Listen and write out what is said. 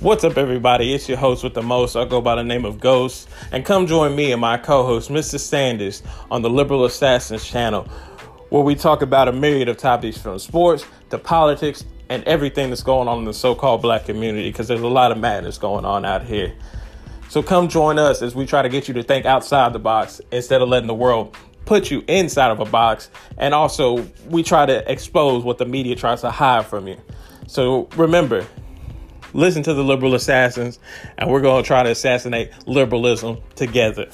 What's up, everybody? It's your host with the most. I go by the name of Ghost. And come join me and my co host, Mr. Sanders, on the Liberal Assassins channel, where we talk about a myriad of topics from sports to politics and everything that's going on in the so called black community because there's a lot of madness going on out here. So come join us as we try to get you to think outside the box instead of letting the world put you inside of a box. And also, we try to expose what the media tries to hide from you. So remember, listen to the liberal assassins, and we're going to try to assassinate liberalism together.